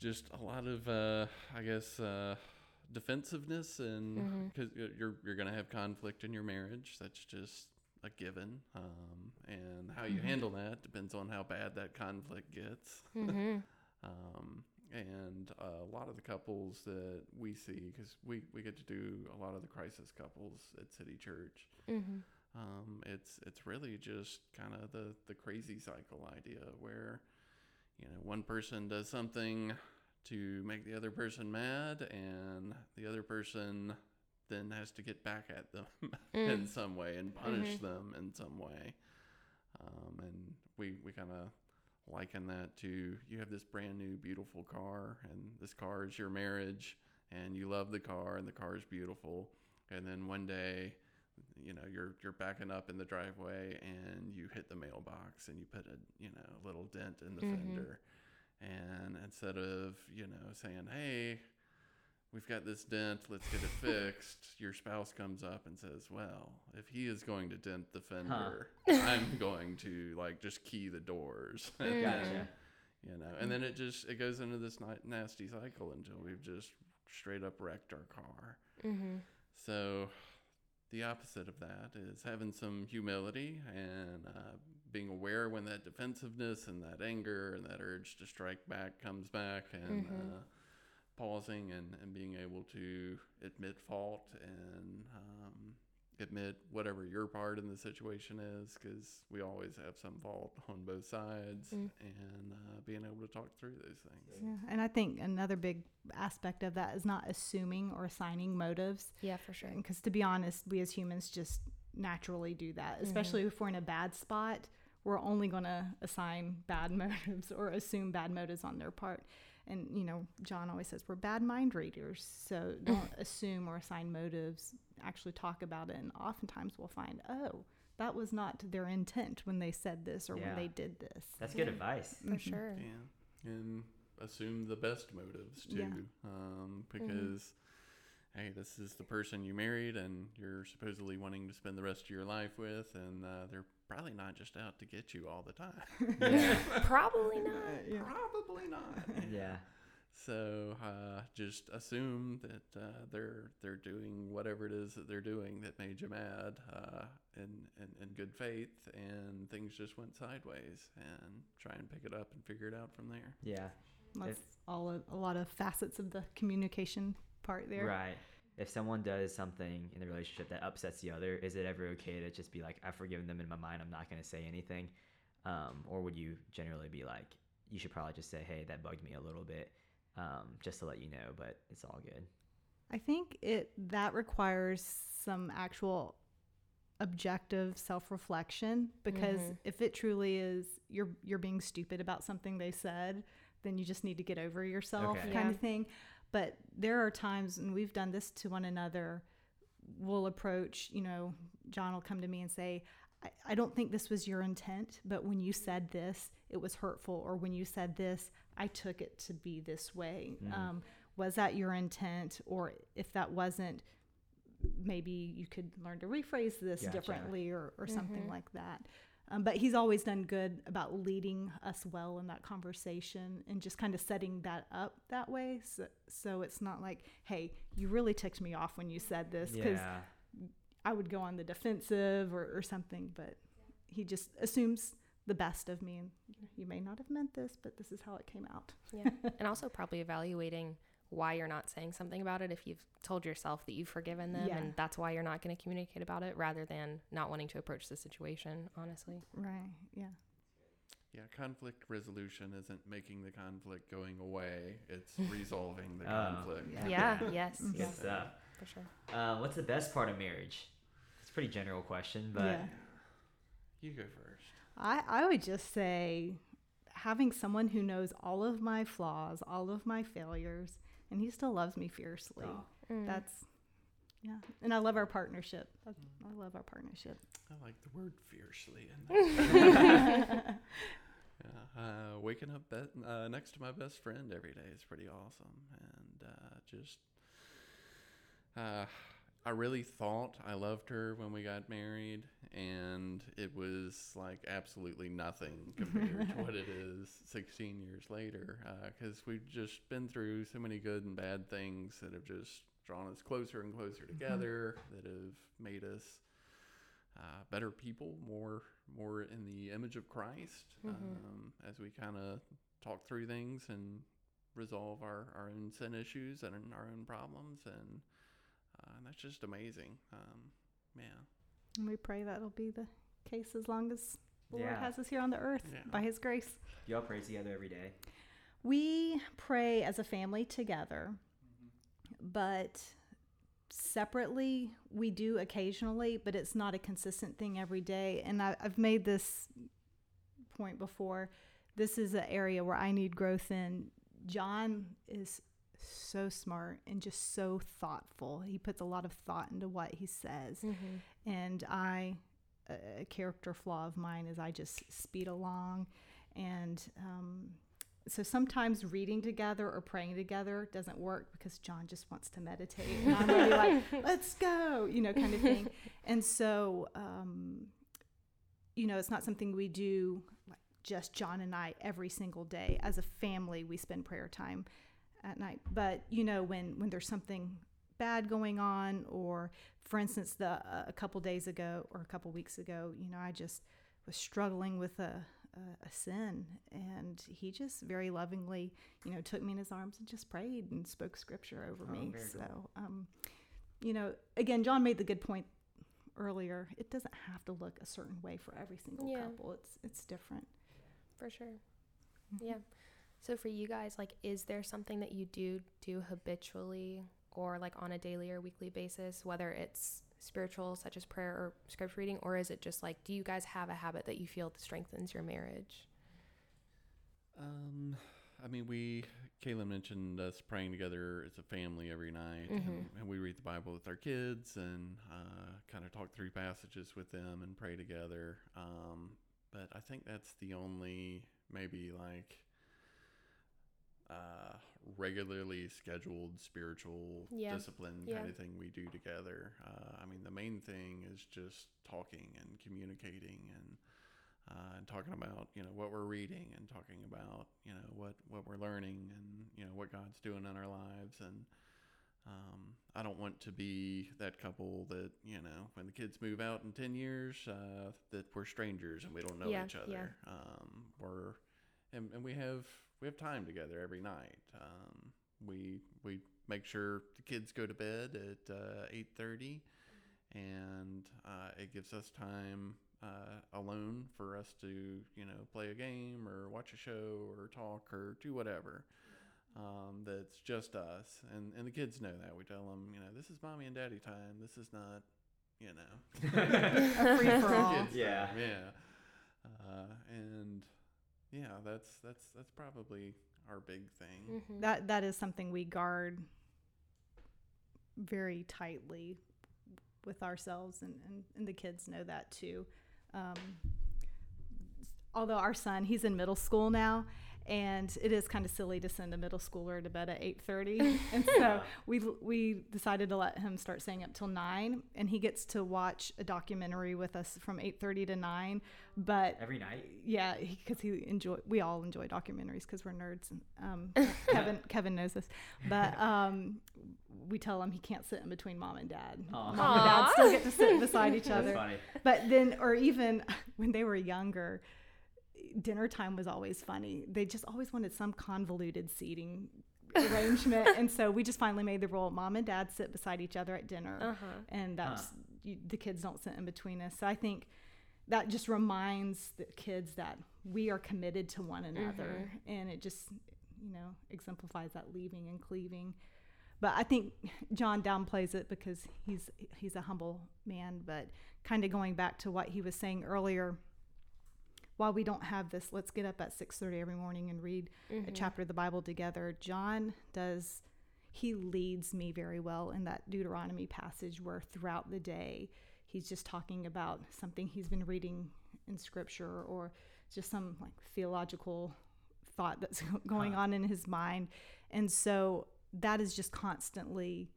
Speaker 5: just a lot of uh, I guess uh, defensiveness and because you're you're gonna have conflict in your marriage. That's just a given. Um, and how you
Speaker 4: Mhm.
Speaker 5: handle that depends on how bad that conflict gets.
Speaker 6: mm-hmm.
Speaker 5: Um, and uh, a lot of the couples that we see, because we, we get to do a lot of the crisis couples at City Church,
Speaker 6: Mm-hmm.
Speaker 5: um, it's it's really just kind of the, the crazy cycle idea where, you know, one person does something to make the other person mad, and the other person then has to get back at them in
Speaker 6: Mm.
Speaker 5: some way and punish
Speaker 6: Mhm.
Speaker 5: them in some way. Um, and we, we kind of liken that to you have this brand new beautiful car and this car is your marriage and you love the car and the car is beautiful and then one day you know you're you're backing up in the driveway and you hit the mailbox and you put a you know little dent in the
Speaker 6: Mhm.
Speaker 5: fender and instead of you know saying hey we've got this dent let's get it fixed your spouse comes up and says well if he is going to dent the fender i'm going to like just key the doors.
Speaker 3: Gotcha.
Speaker 5: you know and then it just it goes into this nasty cycle until we've just straight up wrecked our car
Speaker 6: Mm-hmm.
Speaker 5: so the opposite of that is having some humility and uh, being aware when that defensiveness and that anger and that urge to strike back comes back and
Speaker 6: Mhm.
Speaker 5: uh, pausing and, and being able to admit fault and um, admit whatever your part in the situation is because we always have some fault on both sides
Speaker 6: Mm.
Speaker 5: and uh, being able to talk through those things.
Speaker 4: Yeah, and I think another big aspect of that is not assuming or assigning motives.
Speaker 6: Yeah, for sure.
Speaker 4: Because to be honest, we as humans just naturally do that, especially if we're in a bad spot. We're only going to assign bad motives or assume bad motives on their part. And, you know, John always says we're bad mind readers. So don't assume or assign motives. Actually talk about it. And oftentimes we'll find, oh, that was not their intent when they said this or
Speaker 3: Yeah.
Speaker 4: when they did this.
Speaker 3: That's good
Speaker 6: Yeah.
Speaker 3: advice.
Speaker 6: For sure.
Speaker 5: Yeah, and assume the best motives too,
Speaker 4: Yeah.
Speaker 5: um, because hey, this is the person you married, and you're supposedly wanting to spend the rest of your life with, and uh, they're probably not just out to get you all the time.
Speaker 3: Yeah.
Speaker 6: Probably not.
Speaker 4: Yeah.
Speaker 5: probably not.
Speaker 3: Yeah.
Speaker 5: so uh, just assume that uh, they're they're doing whatever it is that they're doing that made you mad uh, in, in in good faith, and things just went sideways, and try and pick it up and figure it out from there.
Speaker 3: Yeah.
Speaker 4: That's all a, a lot of facets of the communication part there.
Speaker 3: Right. If someone does something in the relationship that upsets the other, is it ever okay to just be like, I've forgiven them in my mind, I'm not going to say anything? Um, or would you generally be like, you should probably just say, hey, that bugged me a little bit, um, just to let you know, but it's all good.
Speaker 4: I think it that requires some actual objective self-reflection because
Speaker 6: Mhm.
Speaker 4: if it truly is you're you're being stupid about something they said, then you just need to get over yourself
Speaker 3: Okay.
Speaker 4: kind
Speaker 6: Yeah.
Speaker 4: of thing. But there are times and we've done this to one another. We'll approach, you know, John will come to me and say, I, I don't think this was your intent, but when you said this, it was hurtful, or when you said this, I took it to be this way.
Speaker 3: Mhm.
Speaker 4: Um, was that your intent? Or if that wasn't, maybe you could learn to rephrase this
Speaker 3: Gotcha.
Speaker 4: differently or, or something
Speaker 6: Mhm.
Speaker 4: like that. Um, but he's always done good about leading us well in that conversation and just kind of setting that up that way. So, so it's not like, hey, you really ticked me off when you said this because
Speaker 3: Yeah.
Speaker 4: I would go on the defensive or, or something. But he just assumes the best of me. And you, you may not have meant this, but this is how it came out.
Speaker 6: Yeah. and also probably evaluating why you're not saying something about it if you've told yourself that you've forgiven them
Speaker 4: Yeah.
Speaker 6: and that's why you're not going to communicate about it rather than not wanting to approach the situation, honestly.
Speaker 4: Right. Yeah.
Speaker 5: Yeah, conflict resolution isn't making the conflict going away; it's resolving the
Speaker 3: Oh,
Speaker 5: conflict.
Speaker 4: Yeah.
Speaker 6: Yeah, yes,
Speaker 4: Mhm.
Speaker 6: Yes,
Speaker 3: stuff.
Speaker 6: for sure.
Speaker 3: Uh, what's the best part of marriage? It's a pretty general question, but
Speaker 4: yeah.
Speaker 5: You go first.
Speaker 4: I, I would just say having someone who knows all of my flaws, all of my failures, and he still loves me fiercely.
Speaker 3: Oh.
Speaker 6: Mm.
Speaker 4: That's, yeah. And I love our partnership. That's, I love our partnership.
Speaker 5: I like the word fiercely in there. yeah, uh, waking up be- uh, next to my best friend every day is pretty awesome, and uh, just uh, I really thought I loved her when we got married, and it was like absolutely nothing compared to what it is 16 years later. Because we've just been through so many good and bad things that have just drawn us closer and closer together, that have made us uh, better people, more more in the image of Christ,
Speaker 6: Mhm.
Speaker 5: um, as we kind of talk through things and resolve our, our own sin issues and our own problems, and uh, that's just amazing. Um, yeah,
Speaker 4: And we pray that'll be the case as long as the Lord has us here on the earth
Speaker 5: Yeah.
Speaker 4: by his grace.
Speaker 3: y'all pray together every day.
Speaker 4: We pray as a family together, but separately we do occasionally, but it's not a consistent thing every day. And I, I've made this point before. This is an area where I need growth in. John is so smart and just so thoughtful. He puts a lot of thought into what he says.
Speaker 6: Mhm.
Speaker 4: And I, a character flaw of mine is I just speed along. And um, so sometimes reading together or praying together doesn't work because John just wants to meditate. And I'm really like, let's go, you know, kind of thing. And so, um, you know, it's not something we do like just John and I every single day. As a family, we spend prayer time at night. But you know, when when there's something bad going on, or for instance, the uh, a couple days ago or a couple weeks ago, you know, I just was struggling with a, a a sin, and he just very lovingly, you know, took me in his arms and just prayed and spoke scripture over
Speaker 3: Oh,
Speaker 4: me. So,
Speaker 3: cool.
Speaker 4: um, you know, again, John made the good point earlier. It doesn't have to look a certain way for every single
Speaker 6: Yeah.
Speaker 4: couple. It's it's different.
Speaker 6: For sure. Yeah. So for you guys, like, is there something that you do do habitually or like on a daily or weekly basis, whether it's spiritual, such as prayer or scripture reading, or is it just like, do you guys have a habit that you feel strengthens your marriage?
Speaker 5: Um, I mean, we Kayla mentioned us praying together as a family every night, and,
Speaker 6: Mhm.
Speaker 5: and we read the Bible with our kids and uh, kind of talk through passages with them and pray together. Um, but I think that's the only maybe like uh, regularly scheduled spiritual
Speaker 6: Yeah.
Speaker 5: discipline
Speaker 6: Yeah.
Speaker 5: kind of thing we do together. Uh, I mean, the main thing is just talking and communicating and uh, and talking about you know what we're reading and talking about you know what what we're learning and you know what God's doing in our lives, and um, I don't want to be that couple that you know when the kids move out in ten years uh, that we're strangers and we don't know
Speaker 6: Yeah,
Speaker 5: each other.
Speaker 6: yeah.
Speaker 5: Um, we're and, and we have we have time together every night. Um, we we make sure the kids go to bed at uh, eight thirty, and uh, it gives us time uh, alone for us to you know play a game or watch a show or talk or do whatever. Um, that's just us, and and the kids know that. We tell them, you know, this is mommy and daddy time. This is not, you know,
Speaker 4: A free for all.
Speaker 3: Yeah.
Speaker 5: time. yeah. Uh, and yeah, that's that's that's probably our big thing.
Speaker 6: Mhm.
Speaker 4: That that is something we guard very tightly with ourselves, and, and, and the kids know that too. Um, although our son, he's in middle school now, and it is kind of silly to send a middle schooler to bed at 8.30 and so we we decided to let him start staying up till 9 and he gets to watch a documentary with us from 8.30 to 9 but
Speaker 3: Every night.
Speaker 4: yeah, because he, enjoy. We all enjoy documentaries because we're nerds. And, um, Kevin Kevin knows this, but um, we tell him he can't sit in between mom and dad.
Speaker 3: Aw.
Speaker 4: Mom and dad still get to sit beside each
Speaker 3: That's
Speaker 4: other.
Speaker 3: funny.
Speaker 4: But then, or even when they were younger, dinner time was always funny. They just always wanted some convoluted seating arrangement, and so we just finally made the rule: mom and dad sit beside each other at dinner
Speaker 6: Uh-huh.
Speaker 4: and that's you, the kids don't sit in between us. So I think that just reminds the kids that we are committed to one another, and it just you know exemplifies that leaving and cleaving. But I think John downplays it because he's he's a humble man. But kind of going back to what he was saying earlier, while we don't have this, let's get up at six thirty every morning and read a mm-hmm. chapter of the Bible together. John does he leads me very well in that Deuteronomy passage where throughout the day he's just talking about something he's been reading in scripture or just some like theological thought that's going on in his mind. And so that is just constantly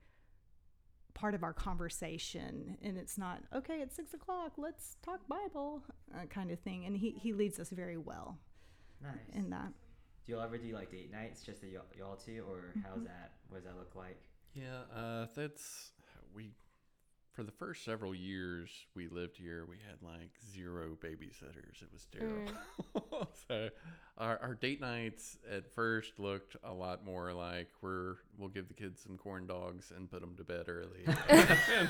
Speaker 4: part of our conversation and it's not okay it's six o'clock let's talk bible uh, kind of thing and he, he leads us very well
Speaker 3: Nice.
Speaker 4: in that
Speaker 3: do y'all ever do like date nights just the y'all, y'all two, or how's
Speaker 4: Mm-hmm.
Speaker 3: that? What does that look like?
Speaker 5: Yeah, uh, that's we. For the first several years we lived here, we had like zero babysitters. It was terrible. so our, our date nights at first looked a lot more like we're we'll give the kids some corn dogs and put them to bed early. and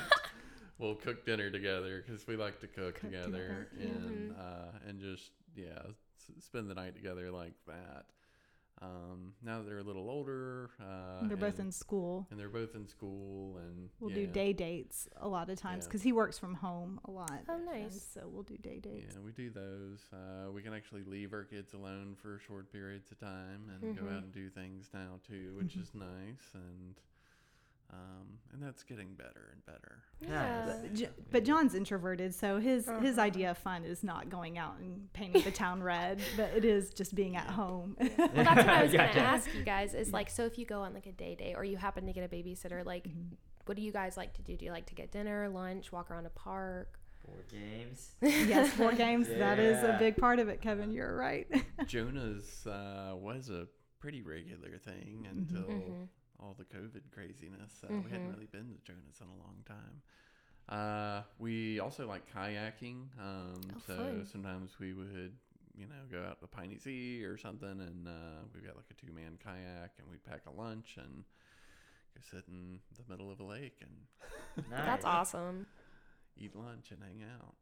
Speaker 5: we'll cook dinner together because we like to cook,
Speaker 4: Cook
Speaker 5: together,
Speaker 4: together,
Speaker 5: and uh, and just yeah s- spend the night together like that. Um, now that they're a little older, uh,
Speaker 4: they're both
Speaker 5: and-
Speaker 4: in school
Speaker 5: and they're both in school and
Speaker 4: We'll
Speaker 5: yeah,
Speaker 4: do day dates a lot of times
Speaker 5: Yeah.
Speaker 4: because he works from home a lot.
Speaker 6: Oh, nice.
Speaker 4: So we'll do day dates.
Speaker 5: yeah we do those uh, we can actually leave our kids alone for short periods of time and go
Speaker 6: Mhm.
Speaker 5: out and do things now too which is nice and um, and that's getting better and better
Speaker 6: Yeah.
Speaker 4: But, J- but John's introverted, so his his
Speaker 6: Uh-huh.
Speaker 4: idea of fun is not going out and painting the town red, but it is just being at home.
Speaker 6: Well, that's what I was
Speaker 3: Gotcha.
Speaker 6: gonna ask you guys. Is like, so if you go on like a day day, or you happen to get a babysitter, like,
Speaker 4: Mm-hmm.
Speaker 6: what do you guys like to do? Do you like to get dinner, lunch, walk around a park?
Speaker 3: Board games.
Speaker 4: yes, board games. That is a big part of it, Kevin. You're right.
Speaker 5: jonah's uh, was a pretty regular thing until
Speaker 6: Mhm.
Speaker 5: All the covid craziness uh, we hadn't
Speaker 6: Mhm.
Speaker 5: really been to Jonas in a long time uh, we also like kayaking um,
Speaker 6: Oh,
Speaker 5: so
Speaker 6: fun.
Speaker 5: sometimes we would you know go out to piney sea or something and uh, we've got like a two-man kayak and we'd pack a lunch and go sit in the middle of a lake and
Speaker 6: That's awesome.
Speaker 5: eat lunch and hang out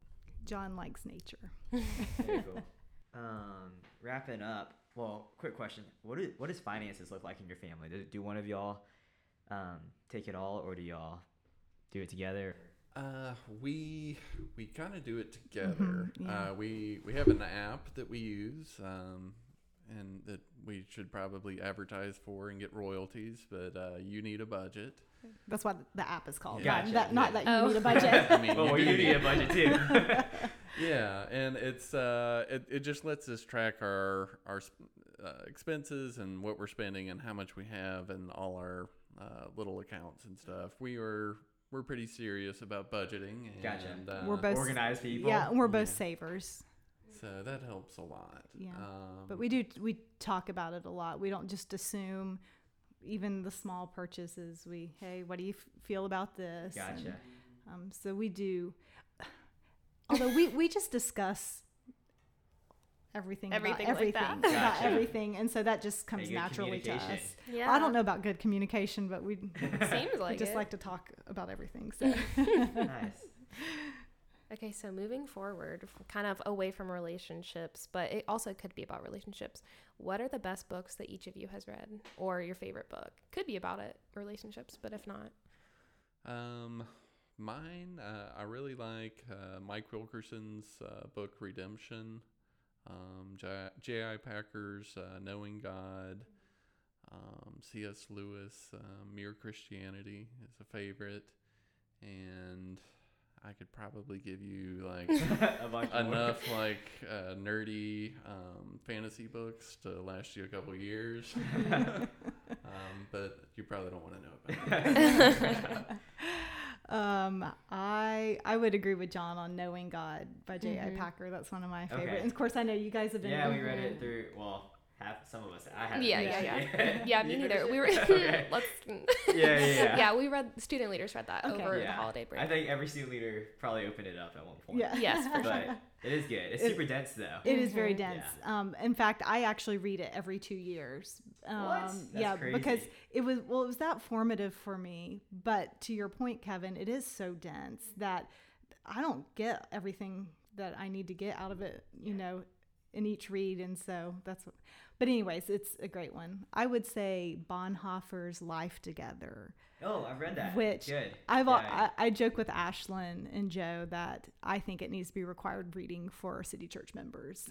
Speaker 4: John likes nature.
Speaker 3: Very cool. Um, wrapping up. Well, quick question: What do, what does finances look like in your family? Do, do one of y'all um, take it all, or do y'all do it together?
Speaker 5: Uh, we we kind of do it together.
Speaker 4: Mhm, yeah.
Speaker 5: Uh, we we have an app that we use, um, and that we should probably advertise for and get royalties. But uh, you need a budget.
Speaker 4: That's what the app is called.
Speaker 5: Gotcha,
Speaker 4: Not, that, not
Speaker 5: yeah.
Speaker 4: that you
Speaker 6: Oh.
Speaker 4: need a budget.
Speaker 5: I mean,
Speaker 3: well,
Speaker 5: you
Speaker 3: you
Speaker 5: do
Speaker 3: need a budget too.
Speaker 5: yeah, and it's uh, it, it just lets us track our our uh, expenses and what we're spending and how much we have and all our uh, little accounts and stuff. We are we're pretty serious about budgeting. And,
Speaker 3: Gotcha.
Speaker 5: Uh,
Speaker 4: We're both
Speaker 3: Organized people.
Speaker 4: Yeah, and we're both
Speaker 5: Yeah.
Speaker 4: savers.
Speaker 5: so that helps a lot.
Speaker 4: Yeah.
Speaker 5: Um,
Speaker 4: But we do we talk about it a lot. We don't just assume even the small purchases, we hey, what do you f- feel about this? And,
Speaker 3: Gotcha.
Speaker 4: um, so we do. Although we we just discuss everything,
Speaker 6: Everything
Speaker 4: about
Speaker 6: like
Speaker 4: everything,
Speaker 6: that.
Speaker 4: about
Speaker 3: Gotcha.
Speaker 4: everything, and so that just comes
Speaker 3: Very
Speaker 4: naturally to us.
Speaker 6: Yeah.
Speaker 4: I don't know about good communication, but we
Speaker 6: Seems like
Speaker 4: just
Speaker 6: it.
Speaker 4: like to talk about everything. So
Speaker 3: nice.
Speaker 6: Okay, so moving forward, kind of away from relationships, but it also could be about relationships. What are the best books that each of you has read, or your favorite book? Could be about it, relationships, but if not,
Speaker 5: Um, mine, uh, I really like uh, Mike Wilkerson's uh, book Redemption. Um, J.I. Packer's uh, Knowing God. Um, C.S. Lewis, uh, Mere Christianity is a favorite, and I could probably give you like
Speaker 3: a bunch more.
Speaker 5: enough like uh, nerdy um, fantasy books to last you a couple years. um, but you probably don't want to know about it.
Speaker 4: um, I I would agree with John on Knowing God by J. I.
Speaker 6: Mhm.
Speaker 4: Packer. That's one of my
Speaker 3: Okay.
Speaker 4: favorite. And of course, I know you guys have been.
Speaker 3: Yeah, we read it through. Well, half some of us. I haven't.
Speaker 6: yeah,
Speaker 3: finished
Speaker 6: yeah, yeah, yeah, me neither. We
Speaker 3: it?
Speaker 6: were
Speaker 3: Okay.
Speaker 6: let's
Speaker 3: Yeah, yeah, yeah.
Speaker 6: yeah, we read student leaders read that
Speaker 4: Okay.
Speaker 6: over the holiday break.
Speaker 3: I think every student leader probably opened it up at one point.
Speaker 4: Yeah.
Speaker 6: Yes, for
Speaker 3: But
Speaker 6: sure.
Speaker 3: it is good. It's
Speaker 4: It-
Speaker 3: super dense though.
Speaker 4: It is very
Speaker 6: Mhm.
Speaker 4: dense. Um, in fact, I actually read it every two years. Um,
Speaker 3: What? That's
Speaker 4: yeah, because it was well, it was that formative for me. But to your point, Kevin, it is so dense that I don't get everything that I need to get out of it. You know, in each read, and so that's. What, but anyways, it's a great one. I would say Bonhoeffer's Life Together.
Speaker 3: Oh, I've read that.
Speaker 4: Which
Speaker 3: good.
Speaker 4: I've
Speaker 3: Yeah.
Speaker 4: I, I joke with Ashlyn and Joe that I think it needs to be required reading for city church members.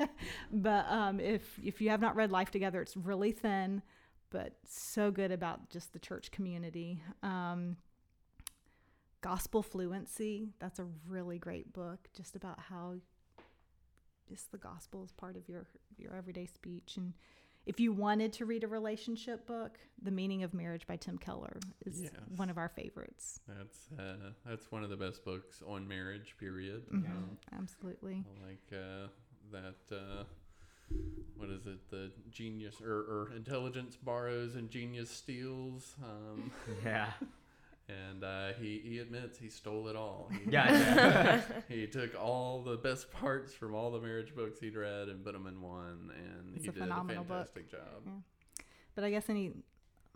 Speaker 4: but um, if if you have not read Life Together, it's really thin, but so good about just the church community. Um, Gospel Fluency, that's a really great book, just about how just the gospel is part of your your everyday speech and if you wanted to read a relationship book, The Meaning of Marriage by Tim Keller is
Speaker 5: Yes.
Speaker 4: one of our favorites.
Speaker 5: That's uh, that's one of the best books on marriage. Period.
Speaker 4: Mhm,
Speaker 5: Um,
Speaker 4: Absolutely.
Speaker 5: I like uh, that. Uh, what is it? The genius or, or intelligence borrows and genius steals. Um,
Speaker 3: Yeah.
Speaker 5: And uh, he he admits he stole it all. He,
Speaker 3: Gotcha.
Speaker 5: he took all the best parts from all the marriage books he'd read and put them in one, and
Speaker 4: It's
Speaker 5: he
Speaker 4: a
Speaker 5: did a
Speaker 4: phenomenal book.
Speaker 5: fantastic job.
Speaker 4: Yeah. But I guess any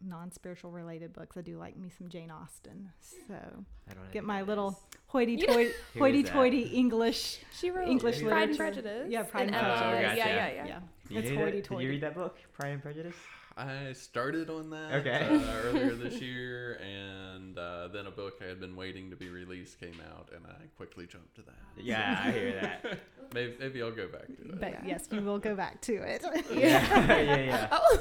Speaker 4: non spiritual related books, I do like me some Jane Austen. So
Speaker 3: I don't know
Speaker 4: get my little
Speaker 3: is.
Speaker 4: hoity toity hoity
Speaker 3: is that?
Speaker 4: toity English.
Speaker 6: she wrote
Speaker 4: English
Speaker 6: Pride and
Speaker 4: literature.
Speaker 6: Prejudice.
Speaker 4: Yeah, Pride and
Speaker 6: Emma.
Speaker 3: Prejudice.
Speaker 6: Yeah,
Speaker 3: Oh,
Speaker 6: yeah,
Speaker 3: gotcha.
Speaker 6: yeah,
Speaker 4: Yeah.
Speaker 3: Did you
Speaker 4: It's
Speaker 3: read
Speaker 4: hoity
Speaker 3: it? Did
Speaker 4: toity.
Speaker 3: you read that book, Pride and Prejudice?
Speaker 5: I started on that
Speaker 3: Okay.
Speaker 5: uh, earlier this year, and uh, then a book I had been waiting to be released came out, and I quickly jumped to that.
Speaker 3: Yeah, I hear that.
Speaker 5: Maybe, maybe I'll go back to that.
Speaker 4: But yes, you will go back to it.
Speaker 3: Yeah, yeah, yeah.
Speaker 6: Oh,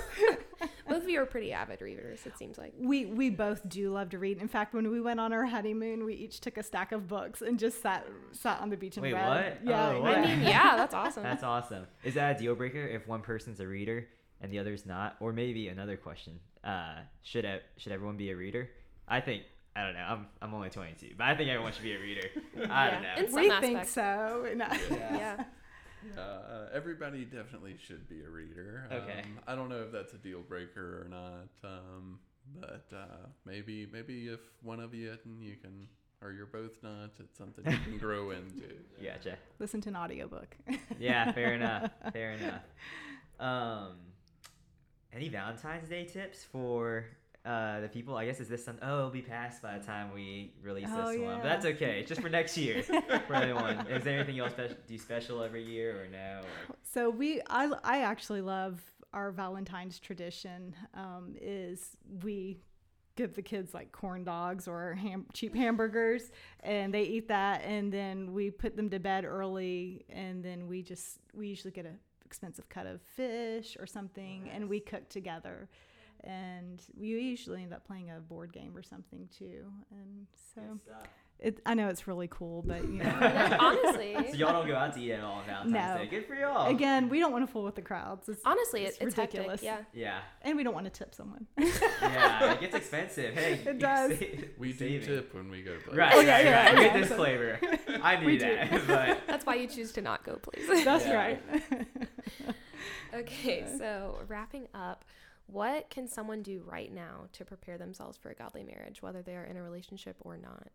Speaker 6: both of you are pretty avid readers. It seems like.
Speaker 4: We we both do love to read. In fact, when we went on our honeymoon, we each took a stack of books and just sat sat on the beach and
Speaker 3: Wait,
Speaker 4: read.
Speaker 3: what?
Speaker 4: Yeah,
Speaker 3: Oh, what?
Speaker 6: I mean, yeah, that's awesome.
Speaker 3: That's awesome. Is that a deal breaker if one person's a reader and the other's not? Or maybe another question: uh, Should e- should everyone be a reader? I think I don't know. I'm I'm only 22, but I think everyone should be a reader. I don't know.
Speaker 6: In some
Speaker 4: we think so. No.
Speaker 6: yeah.
Speaker 5: Uh, everybody definitely should be a reader.
Speaker 3: Okay.
Speaker 5: Um, I don't know if that's a deal breaker or not, um, but uh, maybe maybe if one of you and you can, or you're both not, it's something you can grow into. Yeah.
Speaker 3: Gotcha.
Speaker 4: Listen to an audiobook.
Speaker 3: Yeah, fair enough. Fair enough. Um, any Valentine's Day tips for uh, the people? I guess is this some? Oh, it'll be past by the time we release
Speaker 4: Oh,
Speaker 3: this one,
Speaker 4: yeah.
Speaker 3: but that's okay. It's just for next year for everyone. Is there anything y'all spe- do special every year or no? Or?
Speaker 4: So we, I, I actually love our Valentine's tradition. Um, is we give the kids like corn dogs or ham, cheap hamburgers, and they eat that, and then we put them to bed early, and then we just we usually get a expensive cut of fish or something, and we cook together. And we usually end up playing a board game or something too, and so it. I know it's really cool, but you know,
Speaker 6: Honestly,
Speaker 3: So y'all don't go out to eat at all on Valentine's
Speaker 4: No.
Speaker 3: Day. Good for y'all.
Speaker 4: again, we don't want to fool with the crowds. It's,
Speaker 6: honestly,
Speaker 4: it's
Speaker 6: it's
Speaker 4: ridiculous.
Speaker 6: hectic. Yeah.
Speaker 3: Yeah,
Speaker 4: and we don't want to tip someone.
Speaker 3: yeah. It gets expensive. Hey,
Speaker 4: It does.
Speaker 5: We do tip when we go play.
Speaker 3: Right,
Speaker 4: Oh,
Speaker 3: right,
Speaker 4: yeah,
Speaker 3: right.
Speaker 4: yeah,
Speaker 3: I get this flavor. I
Speaker 4: We
Speaker 3: need that, but
Speaker 6: That's why you choose to not go, please.
Speaker 4: That's
Speaker 3: Yeah.
Speaker 4: right.
Speaker 6: okay, so wrapping up, What can someone do right now to prepare themselves for a godly marriage, whether they are in a relationship or not?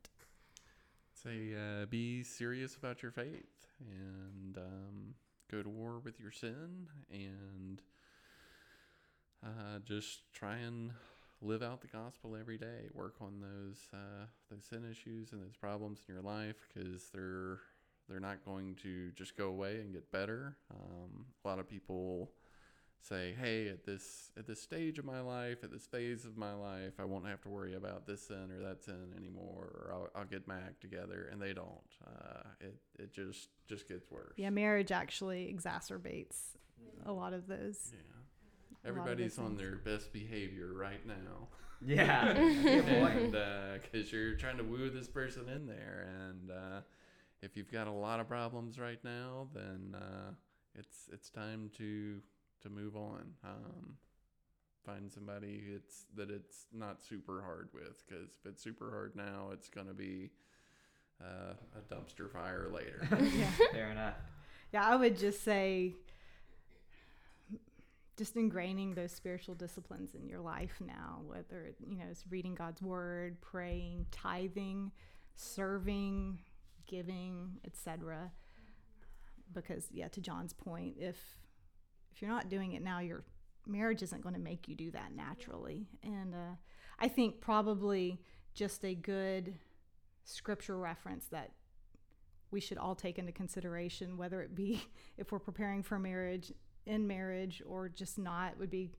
Speaker 5: Say, uh, be serious about your faith and um, go to war with your sin and uh, just try and live out the gospel every day. Work on those uh, those sin issues and those problems in your life because they're they're not going to just go away and get better. Um, a lot of people say, "Hey, at this at this stage of my life, at this phase of my life, I won't have to worry about this sin or that sin anymore, or I'll, I'll get my act together," and they don't. Uh, it it just just gets worse.
Speaker 4: Yeah, marriage actually exacerbates a lot of those.
Speaker 5: Yeah.
Speaker 4: a lot of
Speaker 5: Everybody's on their best behavior right now.
Speaker 3: Yeah. Good point.
Speaker 5: and because you're trying to woo this person in there, and uh, if you've got a lot of problems right now, then uh, it's it's time to to move on. Um, find somebody it's that it's not super hard with, because if it's super hard now, it's gonna be uh, a dumpster fire later.
Speaker 4: yeah.
Speaker 3: Fair enough.
Speaker 4: Yeah, I would just say just ingraining those spiritual disciplines in your life now, whether you know it's reading God's word, praying, tithing, serving, giving, etc. Because yeah, to John's point, if if you're not doing it now, your marriage isn't going to make you do that naturally. And uh, I think probably just a good scripture reference that we should all take into consideration, whether it be if we're preparing for marriage, in marriage, or just not, would be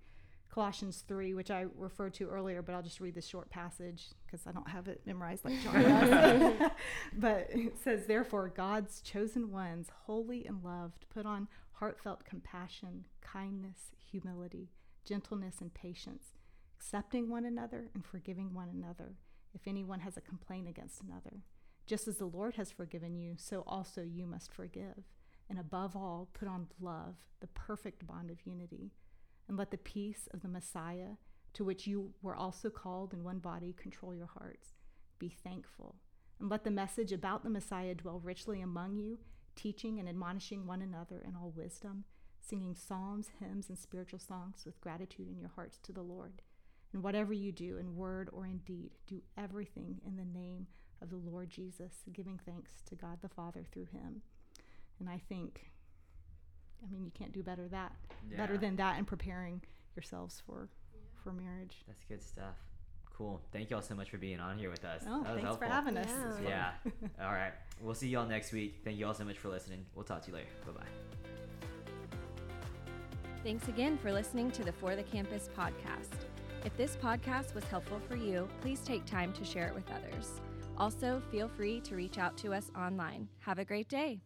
Speaker 4: Colossians 3, which I referred to earlier, but I'll just read this short passage because I don't have it memorized like John does. but it says, Therefore, God's chosen ones, holy and loved, put on heartfelt compassion, kindness, humility, gentleness, and patience, accepting one another and forgiving one another if anyone has a complaint against another. Just as the Lord has forgiven you, so also you must forgive. And above all, put on love, the perfect bond of unity. And let the peace of the Messiah, to which you were also called in one body, control your hearts. Be thankful. And let the message about the Messiah dwell richly among you, teaching and admonishing one another in all wisdom, singing psalms, hymns, and spiritual songs with gratitude in your hearts to the Lord. And whatever you do, in word or in deed, do everything in the name of the Lord Jesus, giving thanks to God the Father through him. And I think, I mean, you can't do better that better than that in preparing yourselves for for marriage.
Speaker 3: That's good stuff. Cool. Thank you all so much for being on here with us.
Speaker 4: Oh,
Speaker 3: that was
Speaker 4: thanks
Speaker 3: helpful.
Speaker 4: for having us.
Speaker 6: Yeah.
Speaker 3: Yeah. all right. We'll see you all next week. Thank you all so much for listening. We'll talk to you later. Bye bye.
Speaker 2: Thanks again for listening to the For the Campus podcast. If this podcast was helpful for you, please take time to share it with others. Also, feel free to reach out to us online. Have a great day.